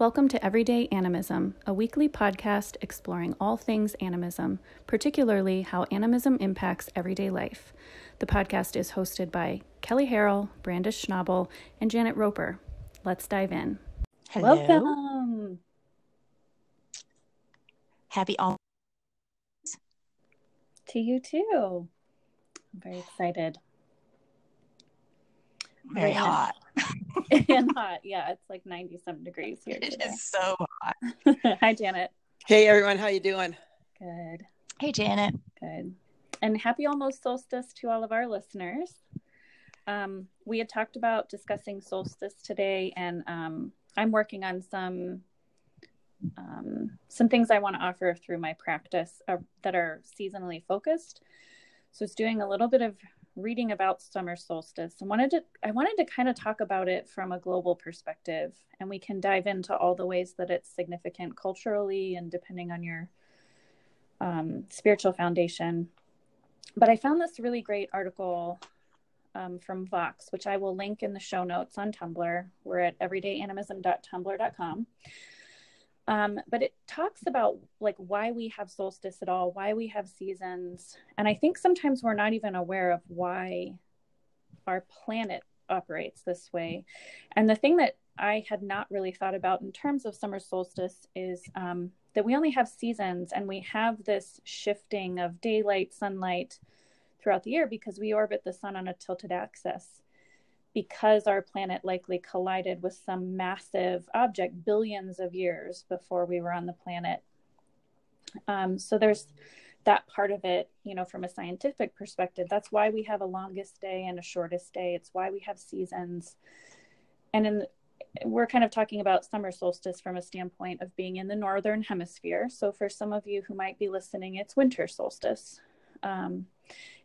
Welcome to Everyday Animism, a weekly podcast exploring all things animism, particularly how animism impacts everyday life. The podcast is hosted by Kelly Harrell, Brandis Schnabel, and Janet Roper. Let's dive in. Hello. Welcome. Happy all to you too. I'm very excited. Very hot. and hot. Yeah, it's like 90 some degrees here. It today. is so hot. Hi, Janet. Hey everyone, how you doing? Good. Hey, Janet. Good. And happy almost solstice to all of our listeners. Um, we had talked about discussing solstice today, and um, I'm working on some um, some things I want to offer through my practice uh, that are seasonally focused. So it's doing a little bit of reading about summer solstice and wanted to I wanted to kind of talk about it from a global perspective and we can dive into all the ways that it's significant culturally and depending on your um, spiritual foundation. But I found this really great article um, from Vox, which I will link in the show notes on Tumblr. We're at everydayanimism.tumblr.com. Um, but it talks about like why we have solstice at all, why we have seasons. And I think sometimes we're not even aware of why our planet operates this way. And the thing that I had not really thought about in terms of summer solstice is um, that we only have seasons and we have this shifting of daylight, sunlight throughout the year because we orbit the sun on a tilted axis because our planet likely collided with some massive object billions of years before we were on the planet. Um, so there's that part of it, you know, from a scientific perspective. That's why we have a longest day and a shortest day. It's why we have seasons. And in we're kind of talking about summer solstice from a standpoint of being in the northern hemisphere. So for some of you who might be listening, it's winter solstice. Um,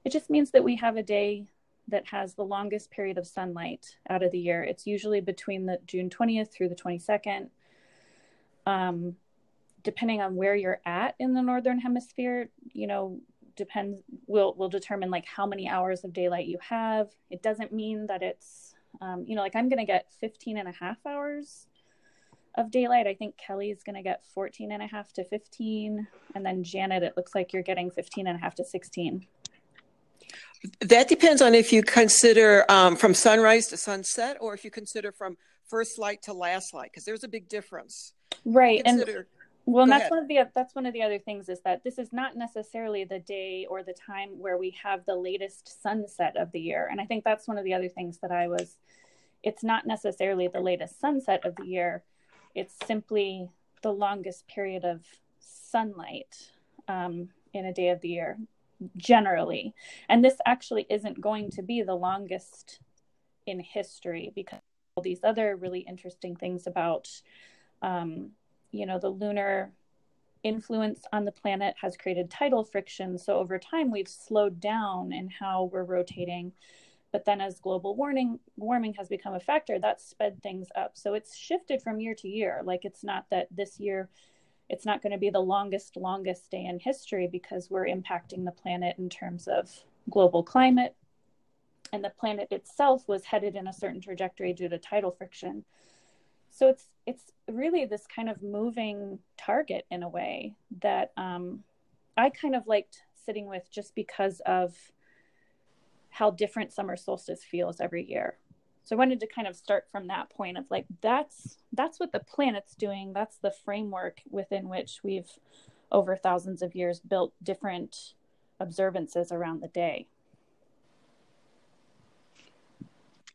it just means that we have a day that has the longest period of sunlight out of the year. It's usually between the June 20th through the 22nd. Um, depending on where you're at in the northern hemisphere, you know, depends will will determine like how many hours of daylight you have. It doesn't mean that it's um, you know, like I'm going to get 15 and a half hours of daylight. I think Kelly's going to get 14 and a half to 15 and then Janet it looks like you're getting 15 and a half to 16. That depends on if you consider um, from sunrise to sunset or if you consider from first light to last light, because there's a big difference. Right. Consider, and well, and that's ahead. one of the that's one of the other things is that this is not necessarily the day or the time where we have the latest sunset of the year. And I think that's one of the other things that I was it's not necessarily the latest sunset of the year. It's simply the longest period of sunlight um, in a day of the year generally. And this actually isn't going to be the longest in history because all these other really interesting things about, um, you know, the lunar influence on the planet has created tidal friction. So over time, we've slowed down in how we're rotating. But then, as global warming warming has become a factor, that's sped things up. So it's shifted from year to year. Like it's not that this year it's not going to be the longest, longest day in history because we're impacting the planet in terms of global climate. And the planet itself was headed in a certain trajectory due to tidal friction. So it's it's really this kind of moving target in a way that um, I kind of liked sitting with just because of how different summer solstice feels every year so i wanted to kind of start from that point of like that's that's what the planet's doing. That's the framework within which we've over thousands of years built different observances around the day.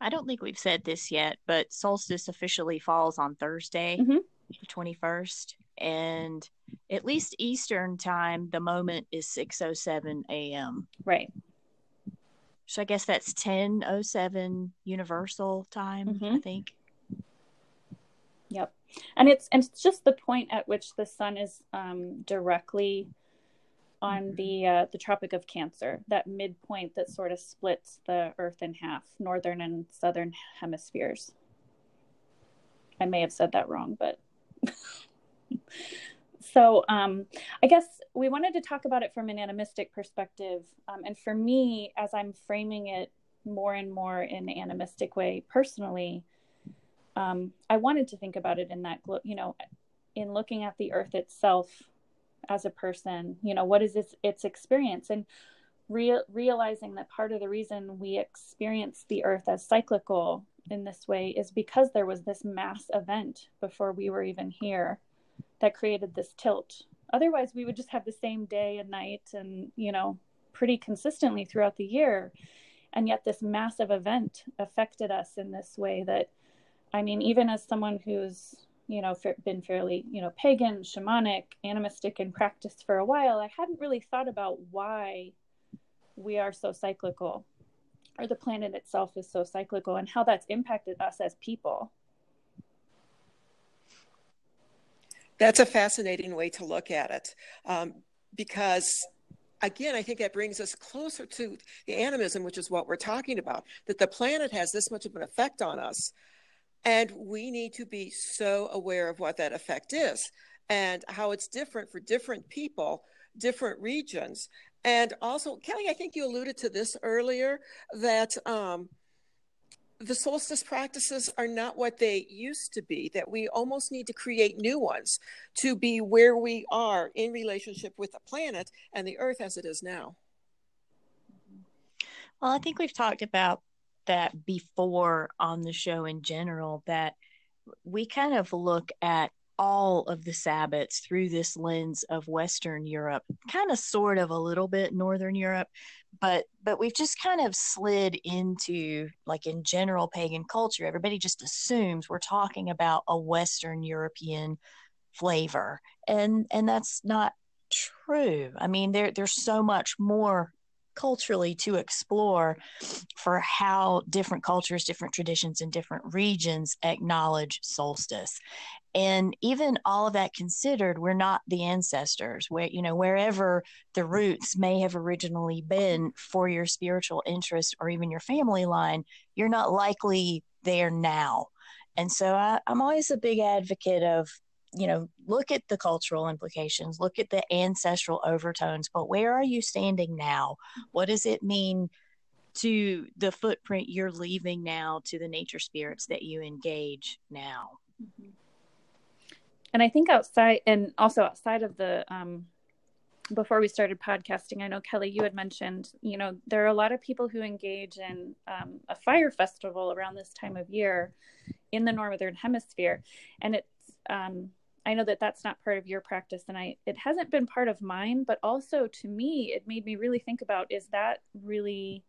I don't think we've said this yet but solstice officially falls on thursday mm-hmm. the 21st and at least eastern time the moment is 607 a.m right so I guess that's 1007 universal time, mm-hmm. I think. Yep. And it's and it's just the point at which the sun is um, directly on mm-hmm. the uh, the Tropic of Cancer, that midpoint that sort of splits the Earth in half, northern and southern hemispheres. I may have said that wrong, but so um, I guess we wanted to talk about it from an animistic perspective. Um, and for me, as I'm framing it more and more in an animistic way personally, um, I wanted to think about it in that, you know, in looking at the earth itself as a person, you know, what is its, its experience? And real, realizing that part of the reason we experience the earth as cyclical in this way is because there was this mass event before we were even here that created this tilt. Otherwise, we would just have the same day and night and, you know, pretty consistently throughout the year. And yet, this massive event affected us in this way that, I mean, even as someone who's, you know, been fairly, you know, pagan, shamanic, animistic in practice for a while, I hadn't really thought about why we are so cyclical or the planet itself is so cyclical and how that's impacted us as people. That's a fascinating way to look at it um, because, again, I think that brings us closer to the animism, which is what we're talking about, that the planet has this much of an effect on us. And we need to be so aware of what that effect is and how it's different for different people, different regions. And also, Kelly, I think you alluded to this earlier that um, the solstice practices are not what they used to be, that we almost need to create new ones to be where we are in relationship with the planet and the earth as it is now. Well, I think we've talked about that before on the show in general, that we kind of look at all of the Sabbats through this lens of Western Europe, kind of sort of a little bit Northern Europe, but but we've just kind of slid into like in general pagan culture, everybody just assumes we're talking about a Western European flavor. And and that's not true. I mean there there's so much more culturally to explore for how different cultures, different traditions, and different regions acknowledge solstice. And even all of that considered, we're not the ancestors. Where you know wherever the roots may have originally been for your spiritual interest or even your family line, you're not likely there now. And so I, I'm always a big advocate of you know, look at the cultural implications, look at the ancestral overtones, but where are you standing now? What does it mean to the footprint you're leaving now, to the nature spirits that you engage now? Mm-hmm. And I think outside, and also outside of the, um, before we started podcasting, I know Kelly, you had mentioned, you know, there are a lot of people who engage in um, a fire festival around this time of year in the northern hemisphere, and it's um, I know that that's not part of your practice and I it hasn't been part of mine but also to me it made me really think about is that really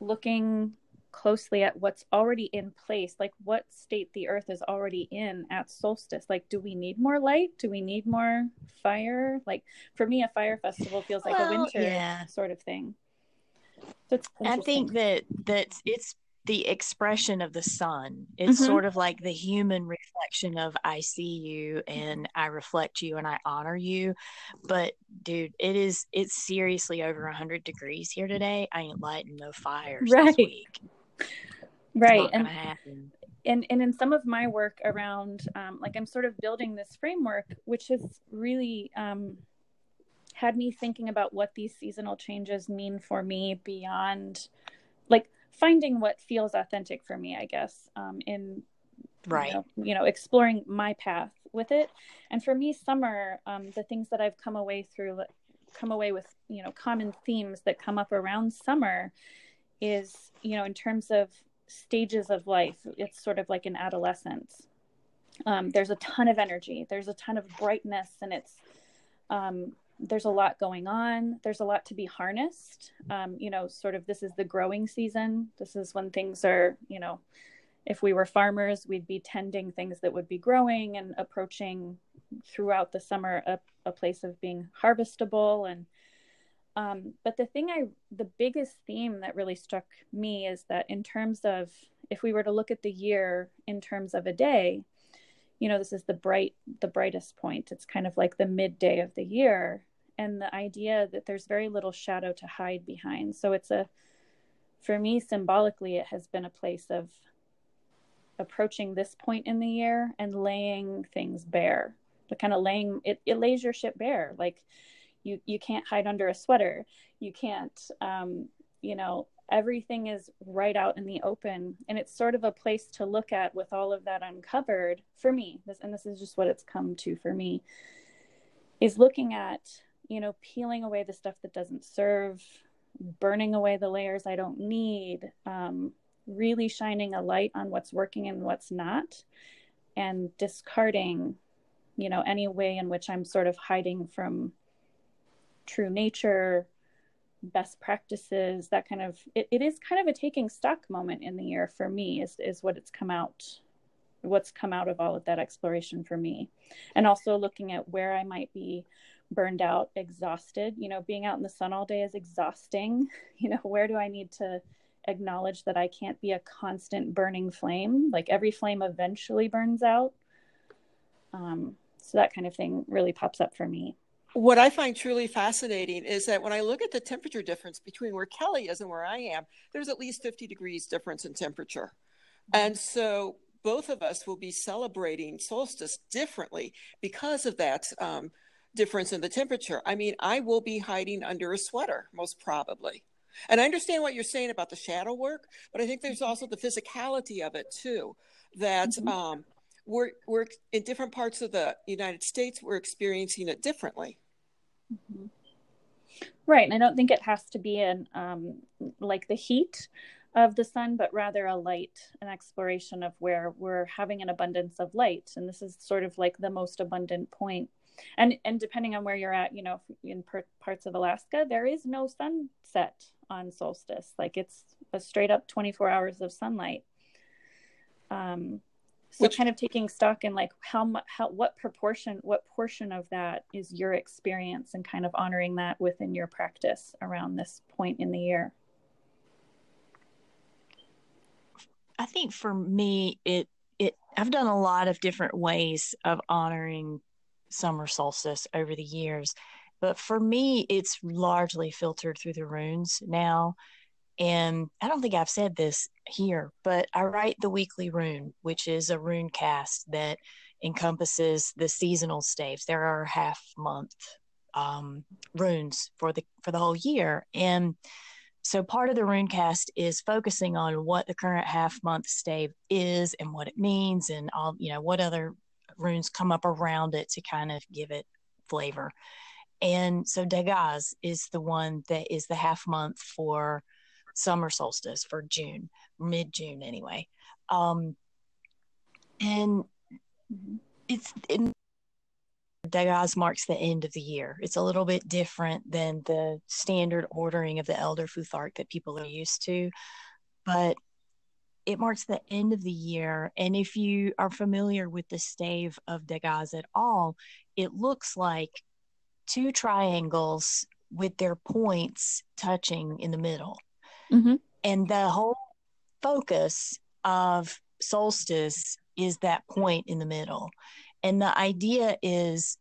looking closely at what's already in place like what state the earth is already in at solstice like do we need more light do we need more fire like for me a fire festival feels like well, a winter yeah. sort of thing so I think that that it's the expression of the sun. It's mm-hmm. sort of like the human reflection of I see you and I reflect you and I honor you. But dude, it is it's seriously over 100 degrees here today. I ain't lighting no fires right. this week. Right. And and and in some of my work around um, like I'm sort of building this framework which has really um, had me thinking about what these seasonal changes mean for me beyond like finding what feels authentic for me, I guess, um, in right, you know, you know, exploring my path with it. And for me, summer, um, the things that I've come away through, come away with, you know, common themes that come up around summer is, you know, in terms of stages of life, it's sort of like an adolescence. Um, there's a ton of energy, there's a ton of brightness, and it's um, there's a lot going on. There's a lot to be harnessed. Um, you know, sort of this is the growing season. This is when things are, you know, if we were farmers, we'd be tending things that would be growing and approaching throughout the summer a, a place of being harvestable. And, um, but the thing I, the biggest theme that really struck me is that in terms of, if we were to look at the year in terms of a day, you know, this is the bright, the brightest point. It's kind of like the midday of the year and the idea that there's very little shadow to hide behind. So it's a, for me, symbolically, it has been a place of approaching this point in the year and laying things bare. but kind of laying it, it lays your ship bare. Like you, you can't hide under a sweater. You can't, um, you know, everything is right out in the open and it's sort of a place to look at with all of that uncovered for me this and this is just what it's come to for me is looking at you know peeling away the stuff that doesn't serve burning away the layers i don't need um, really shining a light on what's working and what's not and discarding you know any way in which i'm sort of hiding from true nature best practices that kind of it, it is kind of a taking stock moment in the year for me is is what it's come out what's come out of all of that exploration for me. And also looking at where i might be burned out exhausted you know being out in the sun all day is exhausting. You know where do i need to acknowledge that i can't be a constant burning flame? Like every flame eventually burns out. Um, so that kind of thing really pops up for me what I find truly fascinating is that when I look at the temperature difference between where Kelly is and where I am, there's at least 50 degrees difference in temperature. And so both of us will be celebrating solstice differently because of that um, difference in the temperature. I mean, I will be hiding under a sweater, most probably. And I understand what you're saying about the shadow work, but I think there's also the physicality of it too. That mm-hmm. um, we're we're in different parts of the United States. We're experiencing it differently. Mm-hmm. Right, and I don't think it has to be in um, like the heat of the sun, but rather a light, an exploration of where we're having an abundance of light, and this is sort of like the most abundant point. And and depending on where you're at, you know, in per- parts of Alaska, there is no sunset on solstice. Like it's a straight up 24 hours of sunlight. Um, so Which, kind of taking stock in like how much how what proportion what portion of that is your experience and kind of honoring that within your practice around this point in the year? I think for me it it i've done a lot of different ways of honoring summer solstice over the years but for me it's largely filtered through the runes now and I don't think I've said this here, but I write the weekly rune, which is a rune cast that encompasses the seasonal staves. There are half month um, runes for the for the whole year, and so part of the rune cast is focusing on what the current half month stave is and what it means, and all you know what other runes come up around it to kind of give it flavor. And so Dagaz is the one that is the half month for summer solstice for June, mid June anyway. Um, and it's in Dagaz marks the end of the year. It's a little bit different than the standard ordering of the Elder Futhark that people are used to, but it marks the end of the year. And if you are familiar with the stave of Dagaz at all, it looks like two triangles with their points touching in the middle. Mm-hmm. And the whole focus of solstice is that point in the middle. And the idea is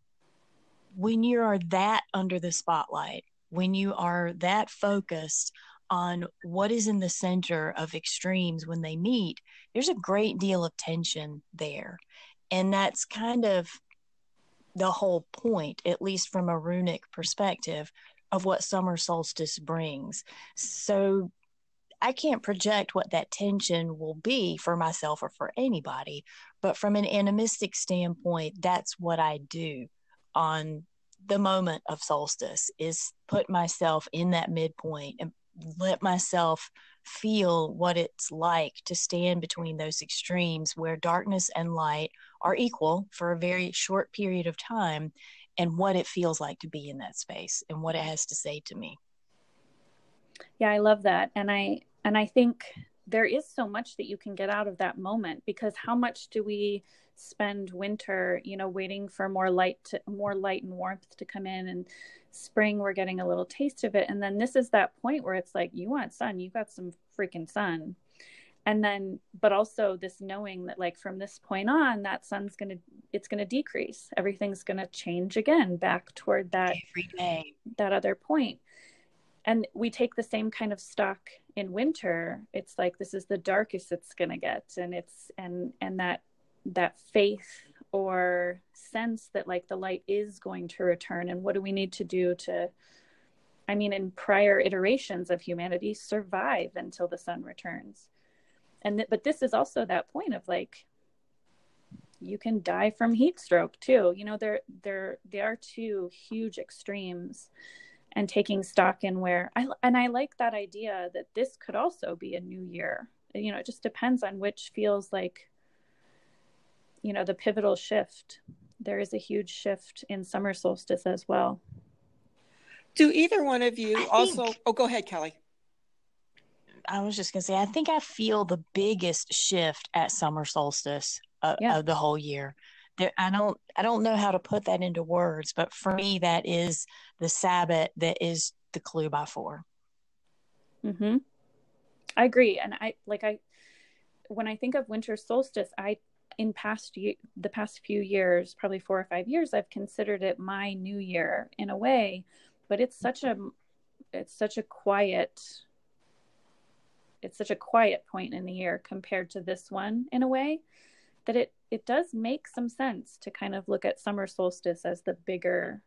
when you are that under the spotlight, when you are that focused on what is in the center of extremes when they meet, there's a great deal of tension there. And that's kind of the whole point, at least from a runic perspective, of what summer solstice brings. So I can't project what that tension will be for myself or for anybody. But from an animistic standpoint, that's what I do on the moment of solstice is put myself in that midpoint and let myself feel what it's like to stand between those extremes where darkness and light are equal for a very short period of time and what it feels like to be in that space and what it has to say to me. Yeah, I love that. And I and I think there is so much that you can get out of that moment because how much do we spend winter, you know, waiting for more light to, more light and warmth to come in? And spring we're getting a little taste of it. And then this is that point where it's like you want sun, you got some freaking sun. And then but also this knowing that like from this point on that sun's going to it's going to decrease. Everything's going to change again back toward that that other point and we take the same kind of stock in winter it's like this is the darkest it's going to get and it's and and that that faith or sense that like the light is going to return and what do we need to do to I mean, in prior iterations of humanity, survive until the sun returns. And th- but this is also that point of like, you can die from heat stroke too. You know, there there there are two huge extremes, and taking stock in where I and I like that idea that this could also be a new year. You know, it just depends on which feels like, you know, the pivotal shift. There is a huge shift in summer solstice as well. Do either one of you I also? Think, oh, go ahead, Kelly. I was just going to say, I think I feel the biggest shift at summer solstice uh, yeah. of the whole year. There, I don't, I don't know how to put that into words, but for me, that is the Sabbath that is the clue by 4 Hmm. I agree, and I like I when I think of winter solstice, I in past the past few years, probably four or five years, I've considered it my new year in a way but it's such a it's such a quiet it's such a quiet point in the year compared to this one in a way that it it does make some sense to kind of look at summer solstice as the bigger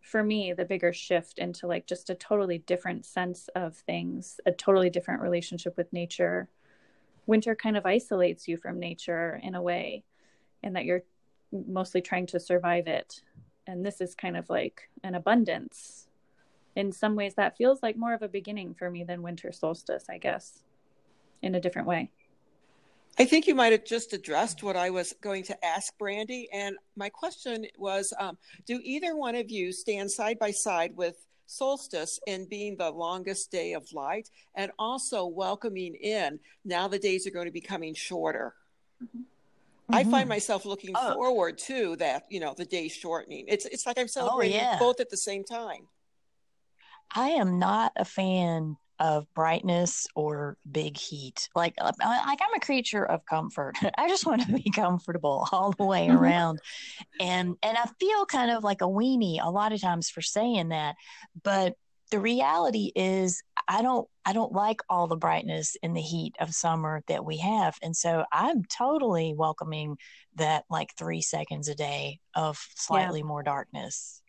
for me the bigger shift into like just a totally different sense of things a totally different relationship with nature. Winter kind of isolates you from nature in a way and that you're mostly trying to survive it. And this is kind of like an abundance. In some ways that feels like more of a beginning for me than winter solstice i guess in a different way i think you might have just addressed what i was going to ask brandy and my question was um, do either one of you stand side by side with solstice in being the longest day of light and also welcoming in now the days are going to be coming shorter mm-hmm. I find mm-hmm. myself looking oh. forward to that, you know, the day shortening. It's it's like I'm oh, celebrating oh, yeah. both at the same time. I am not a fan of brightness or big heat. Like uh, like I'm a creature of comfort. I just want to be comfortable all the way mm-hmm. around. and and I feel kind of like a weenie a lot of times for saying that, but the reality is I don't I don't like all the brightness in the heat of summer that we have. And so I'm totally welcoming that like 3 seconds a day of slightly yeah. more darkness.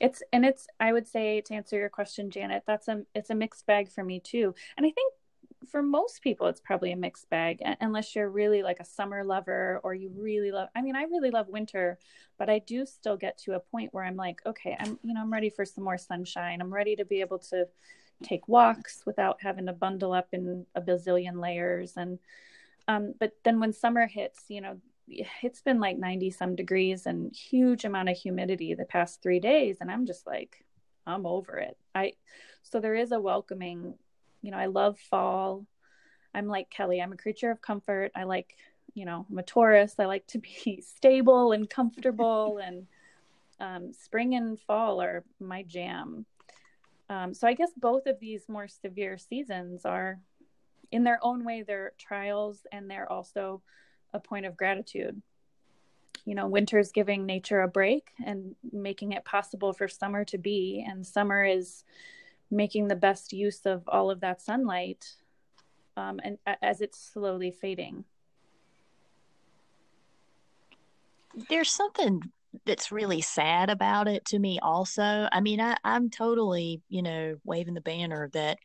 It's and it's I would say to answer your question Janet, that's a it's a mixed bag for me too. And I think for most people it's probably a mixed bag unless you're really like a summer lover or you really love i mean i really love winter but i do still get to a point where i'm like okay i'm you know i'm ready for some more sunshine i'm ready to be able to take walks without having to bundle up in a bazillion layers and um, but then when summer hits you know it's been like 90 some degrees and huge amount of humidity the past three days and i'm just like i'm over it i so there is a welcoming you know, I love fall. I'm like Kelly, I'm a creature of comfort. I like, you know, I'm a Taurus. I like to be stable and comfortable, and um, spring and fall are my jam. Um, so I guess both of these more severe seasons are, in their own way, they're trials and they're also a point of gratitude. You know, winter's giving nature a break and making it possible for summer to be, and summer is making the best use of all of that sunlight um, and as it's slowly fading there's something that's really sad about it to me also i mean I, i'm totally you know waving the banner that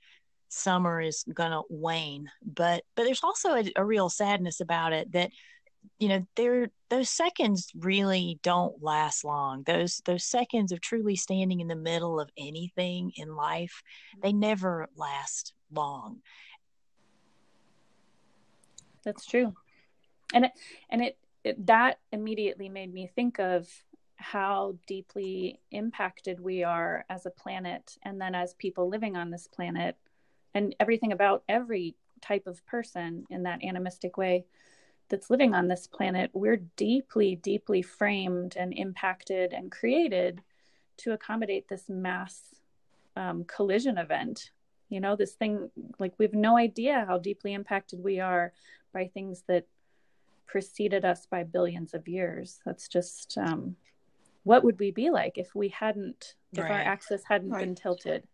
summer is gonna wane but but there's also a, a real sadness about it that you know there those seconds really don't last long. Those those seconds of truly standing in the middle of anything in life mm-hmm. they never last long. That's true. And it and it, it that immediately made me think of how deeply impacted we are as a planet and then as people living on this planet and everything about every type of person in that animistic way that's living on this planet, we're deeply, deeply framed and impacted and created to accommodate this mass um, collision event. You know, this thing, like, we have no idea how deeply impacted we are by things that preceded us by billions of years. That's just, um, what would we be like if we hadn't, if right. our axis hadn't right. been tilted?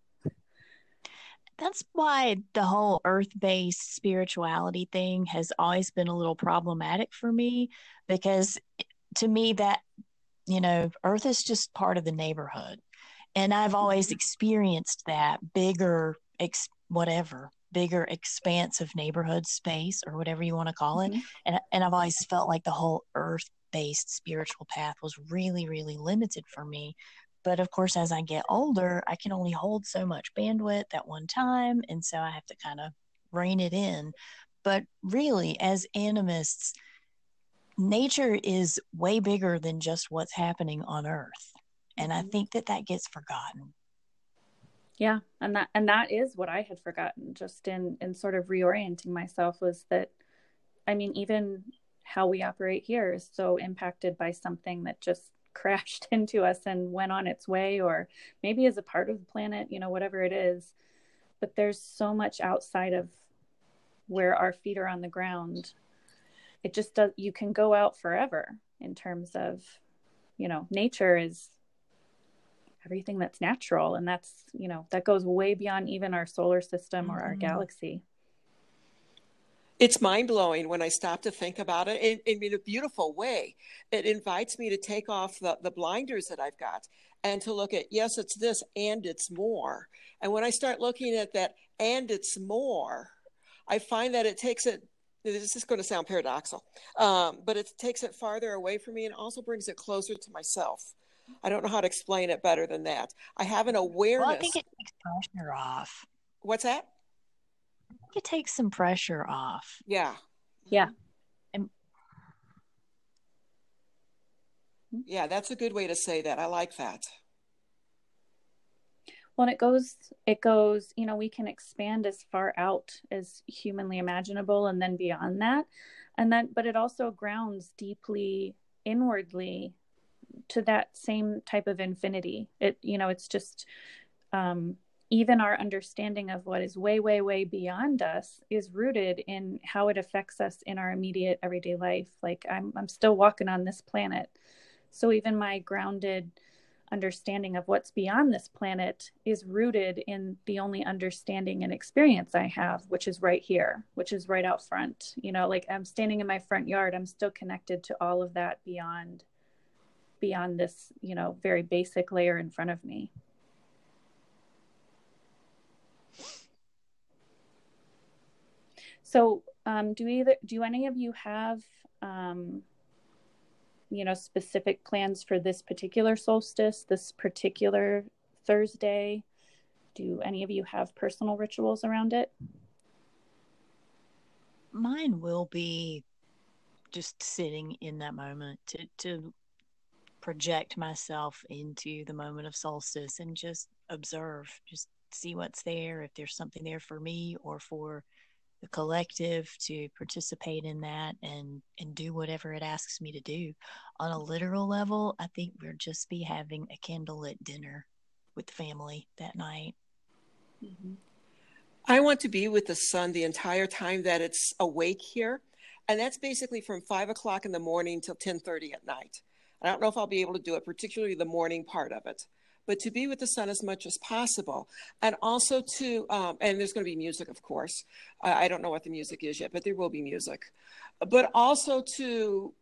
That's why the whole earth-based spirituality thing has always been a little problematic for me because to me that you know earth is just part of the neighborhood And I've always experienced that bigger, ex- whatever, bigger expanse of neighborhood space or whatever you want to call it. Mm-hmm. And, and I've always felt like the whole earth based spiritual path was really, really limited for me. But of course, as I get older, I can only hold so much bandwidth at one time. And so I have to kind of rein it in. But really, as animists, nature is way bigger than just what's happening on earth. And I mm-hmm. think that that gets forgotten. Yeah, and that and that is what I had forgotten just in in sort of reorienting myself was that I mean even how we operate here is so impacted by something that just crashed into us and went on its way or maybe as a part of the planet, you know, whatever it is. But there's so much outside of where our feet are on the ground. It just does you can go out forever in terms of, you know, nature is everything that's natural and that's you know that goes way beyond even our solar system or our mm-hmm. galaxy it's mind blowing when I stop to think about it in, in, a beautiful way. It invites me to take off the, the blinders that I've got and to look at, yes, it's this and it's more. And when I start looking at that and it's more, I find that it takes it, this is going to sound paradoxical, um, but it takes it farther away from me and also brings it closer to myself. I don't know how to explain it better than that. I have an awareness. Well, I think it takes pressure off. What's that? It takes some pressure off. Yeah. Yeah. And, yeah, that's a good way to say that. I like that. Well, it goes, it goes, you know, we can expand as far out as humanly imaginable and then beyond that. And then, but it also grounds deeply inwardly to that same type of infinity. It, you know, it's just, um, even our understanding of what is way, way, way beyond us is rooted in how it affects us in our immediate everyday life. Like I'm, I'm still walking on this planet. So even my grounded understanding of what's beyond this planet is rooted in the only understanding and experience I have, which is right here, which is right out front. You know, like I'm standing in my front yard, I'm still connected to all of that beyond beyond this, you know, very basic layer in front of me. So, um, do either do any of you have um, you know specific plans for this particular solstice, this particular Thursday? Do any of you have personal rituals around it? Mine will be just sitting in that moment to to project myself into the moment of solstice and just observe, just see what's there, if there's something there for me or for the collective to participate in that and and do whatever it asks me to do. On a literal level i think we'll just be having a candlelit dinner with the family that night. Mm-hmm. i want to be with the sun the entire time that it's awake here and that's basically from five o'clock in the morning till 10.30 at night. I don't know if i'll be able to do it particularly the morning part of it but to be with the sun as much as possible. And also to, um, and there's going to be music, of course. I, I don't know what the music is yet, but there will be music. But also to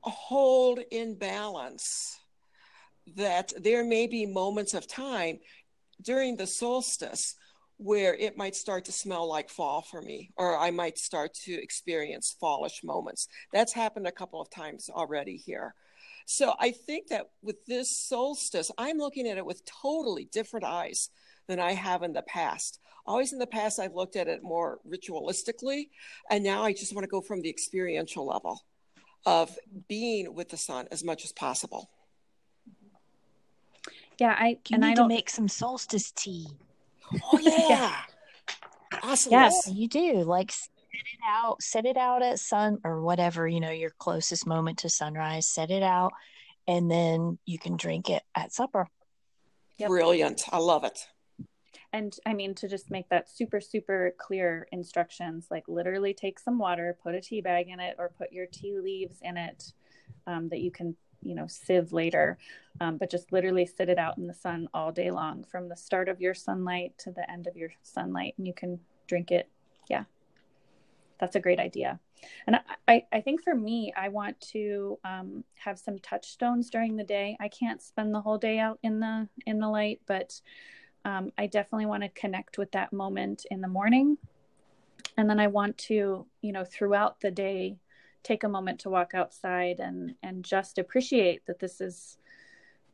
hold in balance that there may be moments of time during the solstice where it might start to smell like fall for me, or I might start to experience fallish moments. That's happened a couple of times already here. So I think that with this solstice, I'm looking at it with totally different eyes than I have in the past. Always in the past, I've looked at it more ritualistically, and now I just want to go from the experiential level of being with the sun as much as possible. Yeah, I you and need I to make some solstice tea. Oh yeah. yeah. Awesome. Yes, you do. Like set it out, set it out at sun or whatever, you know, your closest moment to sunrise, set it out, and then you can drink it at supper. Yep. Brilliant. I love it. And I mean, to just make that super, super clear instructions like literally take some water, put a tea bag in it, or put your tea leaves in it um, that you can, you know, sieve later. Um, but just literally sit it out in the sun all day long from the start of your sunlight to the end of your sunlight. And you can drink it. Yeah. That's a great idea. And I, I think for me, I want to um, have some touchstones during the day. I can't spend the whole day out in the in the light, but um, I definitely want to connect with that moment in the morning. And then I want to, you know, throughout the day, take a moment to walk outside and and just appreciate that this is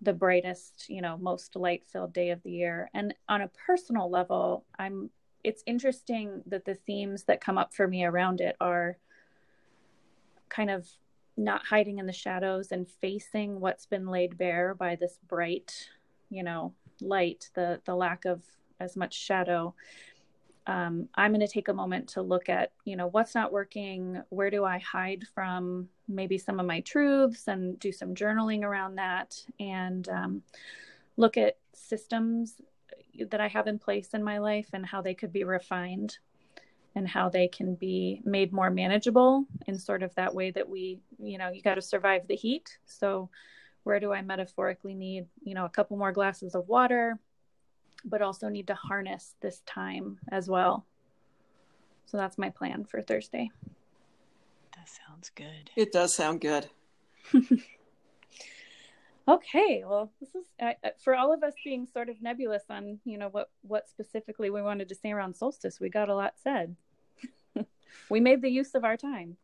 the brightest, you know, most light filled day of the year. And on a personal level, I'm it's interesting that the themes that come up for me around it are kind of not hiding in the shadows and facing what's been laid bare by this bright, you know, light, the the lack of as much shadow. Um, I'm going to take a moment to look at, you know, what's not working. Where do I hide from maybe some of my truths and do some journaling around that and um, look at systems that I have in place in my life and how they could be refined and how they can be made more manageable in sort of that way that we, you know, you got to survive the heat. So, where do I metaphorically need, you know, a couple more glasses of water, but also need to harness this time as well? So, that's my plan for Thursday. That sounds good. It does sound good. okay well this is for all of us being sort of nebulous on you know what what specifically we wanted to say around solstice we got a lot said. We made the use of our time.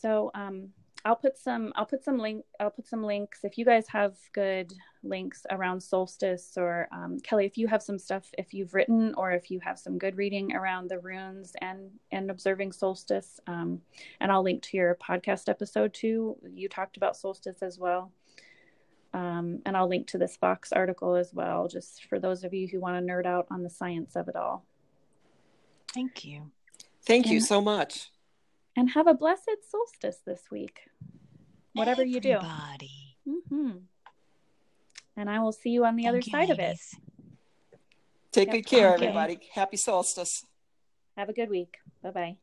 So um I'll put some I'll put some link I'll put some links if you guys have good links around solstice or um, Kelly if you have some stuff if you've written or if you have some good reading around the runes and and observing solstice um, and I'll link to your podcast episode too you talked about solstice as well um, and I'll link to this Vox article as well just for those of you who want to nerd out on the science of it all. Thank you. Thank you so much and have a blessed solstice this week, whatever Everybody. you do. Mm-hmm. And I will see you on the Thank other you, side of it. Take yep. good care, okay. everybody. Happy solstice. Have a good week. Bye bye.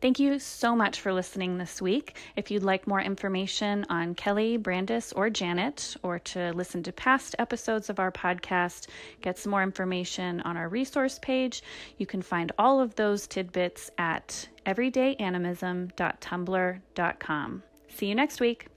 Thank you so much for listening this week. If you'd like more information on Kelly, Brandis, or Janet, or to listen to past episodes of our podcast, get some more information on our resource page, you can find all of those tidbits at everydayanimism.tumblr.com. See you next week.